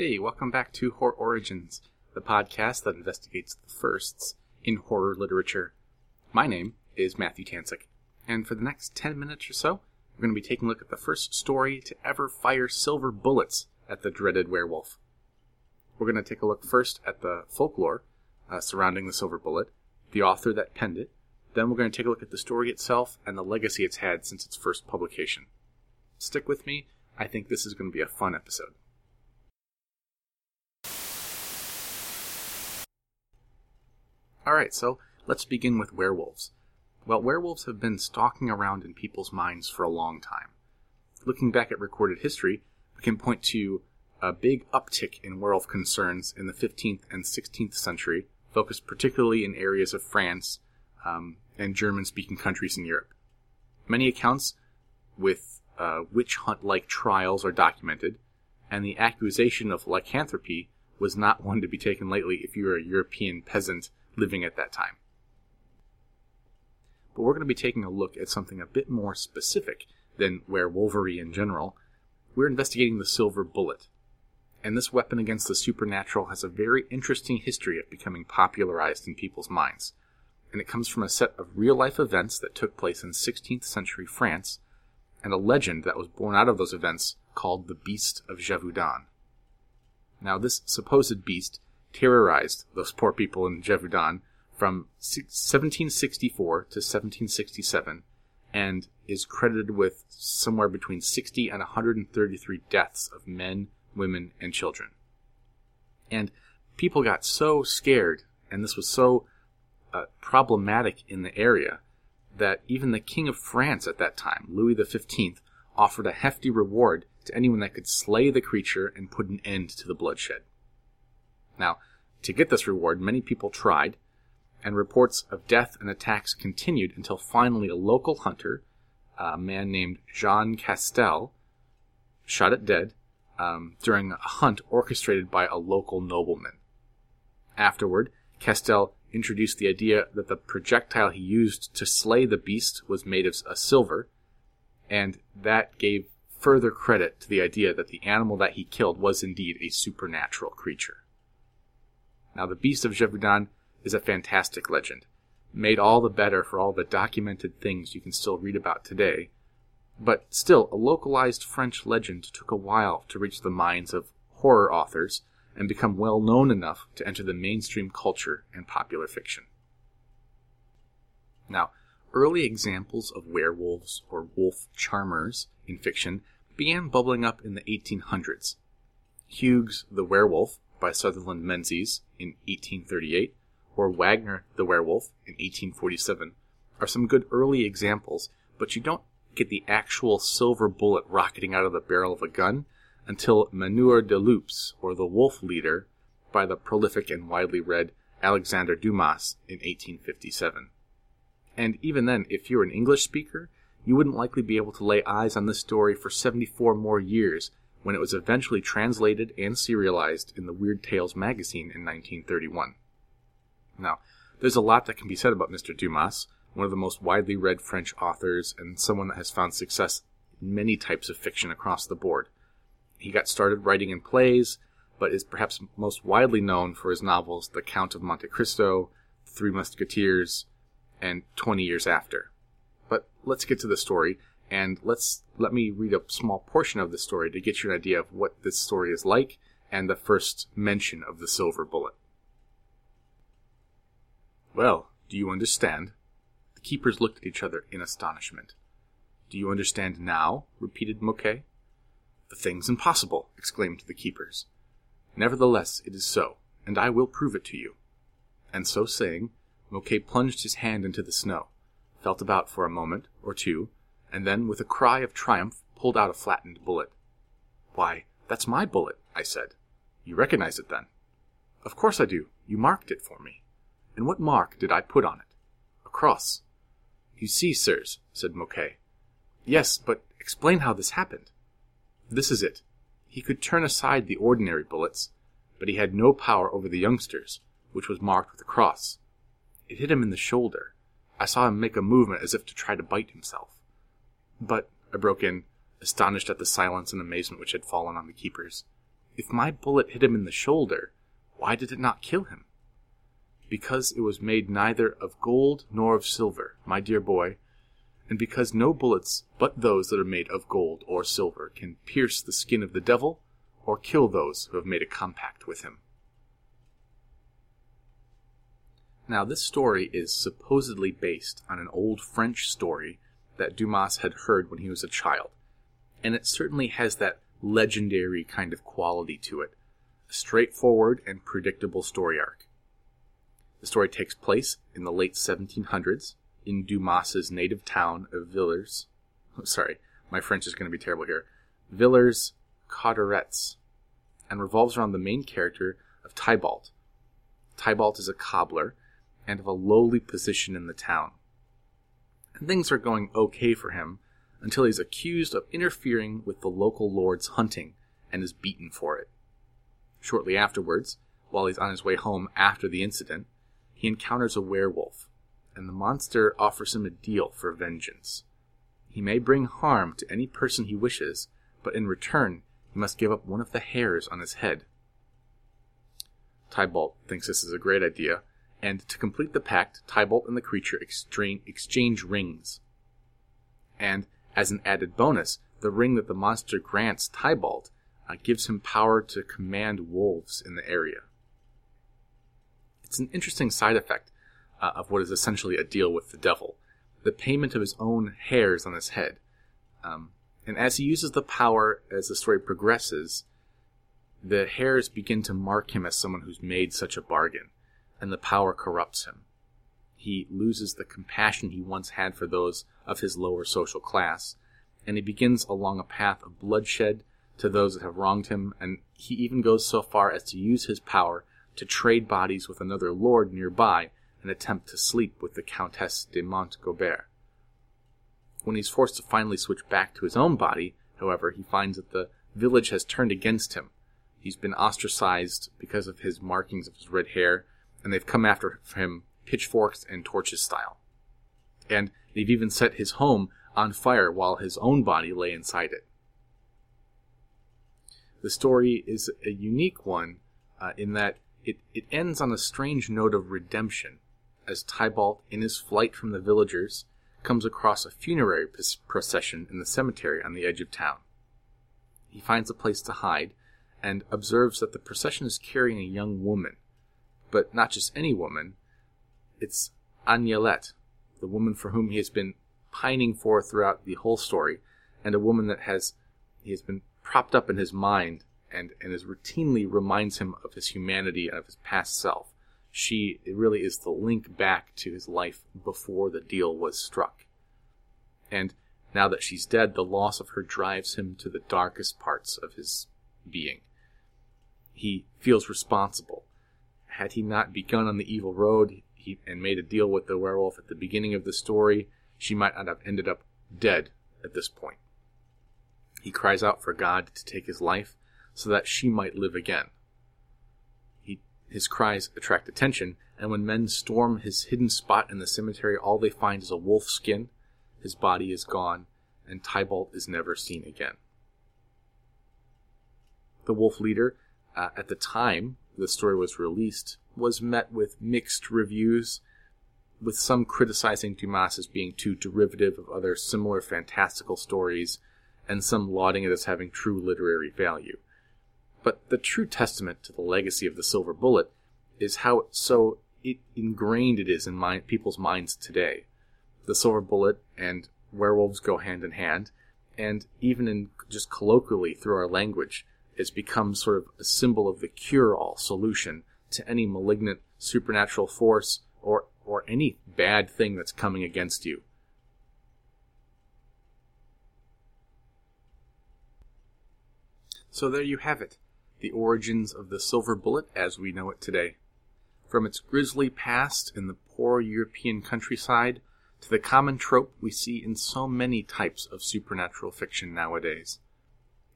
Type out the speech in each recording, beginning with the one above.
Hey, welcome back to Horror Origins, the podcast that investigates the firsts in horror literature. My name is Matthew Tanzik, and for the next 10 minutes or so, we're going to be taking a look at the first story to ever fire silver bullets at the dreaded werewolf. We're going to take a look first at the folklore uh, surrounding the silver bullet, the author that penned it, then we're going to take a look at the story itself and the legacy it's had since its first publication. Stick with me, I think this is going to be a fun episode. Alright, so let's begin with werewolves. Well, werewolves have been stalking around in people's minds for a long time. Looking back at recorded history, we can point to a big uptick in werewolf concerns in the 15th and 16th century, focused particularly in areas of France um, and German speaking countries in Europe. Many accounts with uh, witch hunt like trials are documented, and the accusation of lycanthropy was not one to be taken lightly if you were a European peasant living at that time. But we're going to be taking a look at something a bit more specific than werewolvery in general. We're investigating the silver bullet. And this weapon against the supernatural has a very interesting history of becoming popularized in people's minds. And it comes from a set of real life events that took place in 16th century France and a legend that was born out of those events called the Beast of Gévaudan. Now, this supposed beast terrorized those poor people in Gévaudan from 1764 to 1767 and is credited with somewhere between 60 and 133 deaths of men, women, and children. And people got so scared, and this was so uh, problematic in the area that even the King of France at that time, Louis XV, offered a hefty reward to anyone that could slay the creature and put an end to the bloodshed. Now, to get this reward, many people tried, and reports of death and attacks continued until finally a local hunter, a man named Jean Castel, shot it dead um, during a hunt orchestrated by a local nobleman. Afterward, Castel introduced the idea that the projectile he used to slay the beast was made of silver, and that gave further credit to the idea that the animal that he killed was indeed a supernatural creature. Now, the Beast of Gévaudan is a fantastic legend, made all the better for all the documented things you can still read about today. But still, a localized French legend took a while to reach the minds of horror authors and become well known enough to enter the mainstream culture and popular fiction. Now, early examples of werewolves or wolf charmers in fiction began bubbling up in the 1800s. Hughes the Werewolf by Sutherland Menzies in 1838 or Wagner the Werewolf in 1847 are some good early examples, but you don't get the actual silver bullet rocketing out of the barrel of a gun until Meneur de Loups, or The Wolf Leader, by the prolific and widely read Alexander Dumas in 1857. And even then, if you're an English speaker, you wouldn't likely be able to lay eyes on this story for 74 more years when it was eventually translated and serialized in the Weird Tales magazine in 1931. Now, there's a lot that can be said about Mr. Dumas, one of the most widely read French authors and someone that has found success in many types of fiction across the board. He got started writing in plays, but is perhaps most widely known for his novels The Count of Monte Cristo, Three Musketeers, and 20 Years After. But let's get to the story, and let's let me read a small portion of the story to get you an idea of what this story is like and the first mention of the silver bullet. Well, do you understand? The keepers looked at each other in astonishment. Do you understand now? repeated Mocquet. The thing's impossible, exclaimed the keepers. Nevertheless, it is so, and I will prove it to you. And so saying, Mocquet plunged his hand into the snow, felt about for a moment or two, and then, with a cry of triumph, pulled out a flattened bullet. Why, that's my bullet, I said. You recognize it then? Of course I do. You marked it for me. And what mark did I put on it? A cross. You see, sirs, said Mocquet. Yes, but explain how this happened. This is it. He could turn aside the ordinary bullets, but he had no power over the youngsters, which was marked with a cross. It hit him in the shoulder. I saw him make a movement as if to try to bite himself. But, I broke in, astonished at the silence and amazement which had fallen on the keepers, If my bullet hit him in the shoulder, why did it not kill him? Because it was made neither of gold nor of silver, my dear boy, and because no bullets but those that are made of gold or silver can pierce the skin of the devil or kill those who have made a compact with him. Now, this story is supposedly based on an old French story that Dumas had heard when he was a child, and it certainly has that legendary kind of quality to it a straightforward and predictable story arc. The story takes place in the late 1700s in Dumas's native town of Villers. Oh, sorry, my French is going to be terrible here. Villers Cotterets, and revolves around the main character of Tybalt. Tybalt is a cobbler and of a lowly position in the town. And things are going okay for him until he's accused of interfering with the local lord's hunting and is beaten for it. Shortly afterwards, while he's on his way home after the incident, he encounters a werewolf, and the monster offers him a deal for vengeance. He may bring harm to any person he wishes, but in return he must give up one of the hairs on his head. Tybalt thinks this is a great idea, and to complete the pact, Tybalt and the creature exchange rings. And as an added bonus, the ring that the monster grants Tybalt uh, gives him power to command wolves in the area. It's an interesting side effect uh, of what is essentially a deal with the devil the payment of his own hairs on his head. Um, and as he uses the power as the story progresses, the hairs begin to mark him as someone who's made such a bargain, and the power corrupts him. He loses the compassion he once had for those of his lower social class, and he begins along a path of bloodshed to those that have wronged him, and he even goes so far as to use his power to trade bodies with another lord nearby and attempt to sleep with the Countess de Montgobert. When he's forced to finally switch back to his own body, however, he finds that the village has turned against him. He's been ostracized because of his markings of his red hair, and they've come after him pitchforks and torches style. And they've even set his home on fire while his own body lay inside it. The story is a unique one uh, in that it, it ends on a strange note of redemption, as Tybalt, in his flight from the villagers, comes across a funerary procession in the cemetery on the edge of town. He finds a place to hide and observes that the procession is carrying a young woman, but not just any woman. It's Agnelette, the woman for whom he has been pining for throughout the whole story, and a woman that has he has been propped up in his mind and, and is routinely reminds him of his humanity and of his past self. She really is the link back to his life before the deal was struck. And now that she's dead, the loss of her drives him to the darkest parts of his being. He feels responsible. Had he not begun on the evil road he, and made a deal with the werewolf at the beginning of the story, she might not have ended up dead at this point. He cries out for God to take his life so that she might live again. He, his cries attract attention, and when men storm his hidden spot in the cemetery, all they find is a wolf skin, his body is gone, and Tybalt is never seen again. The wolf leader, uh, at the time the story was released, was met with mixed reviews, with some criticizing Dumas as being too derivative of other similar fantastical stories, and some lauding it as having true literary value. But the true testament to the legacy of the Silver Bullet is how so it ingrained it is in people's minds today. The Silver Bullet and werewolves go hand in hand, and even in just colloquially through our language, it's become sort of a symbol of the cure-all solution to any malignant supernatural force or or any bad thing that's coming against you. So there you have it the origins of the silver bullet as we know it today. From its grisly past in the poor European countryside to the common trope we see in so many types of supernatural fiction nowadays.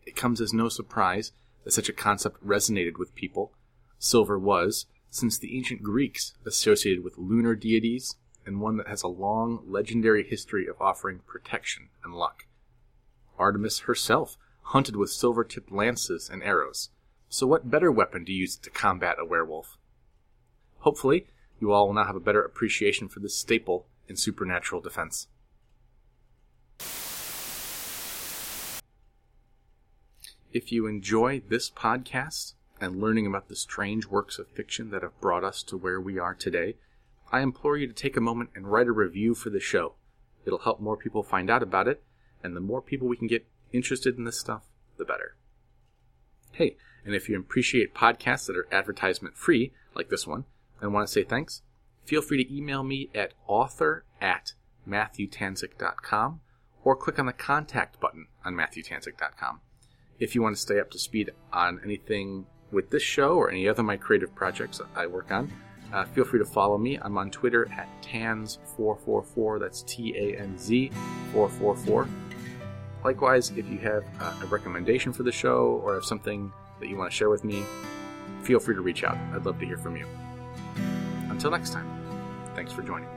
It comes as no surprise that such a concept resonated with people. Silver was, since the ancient Greeks, associated with lunar deities, and one that has a long legendary history of offering protection and luck. Artemis herself hunted with silver tipped lances and arrows, So, what better weapon to use to combat a werewolf? Hopefully, you all will now have a better appreciation for this staple in supernatural defense. If you enjoy this podcast and learning about the strange works of fiction that have brought us to where we are today, I implore you to take a moment and write a review for the show. It'll help more people find out about it, and the more people we can get interested in this stuff, the better. Hey, and if you appreciate podcasts that are advertisement free, like this one, and want to say thanks, feel free to email me at author at matthewtanzik.com or click on the contact button on matthewtanzik.com. If you want to stay up to speed on anything with this show or any other of my creative projects I work on, uh, feel free to follow me. I'm on Twitter at Tanz444. That's T A N Z 444. Likewise, if you have uh, a recommendation for the show or have something that you want to share with me, feel free to reach out. I'd love to hear from you. Until next time, thanks for joining.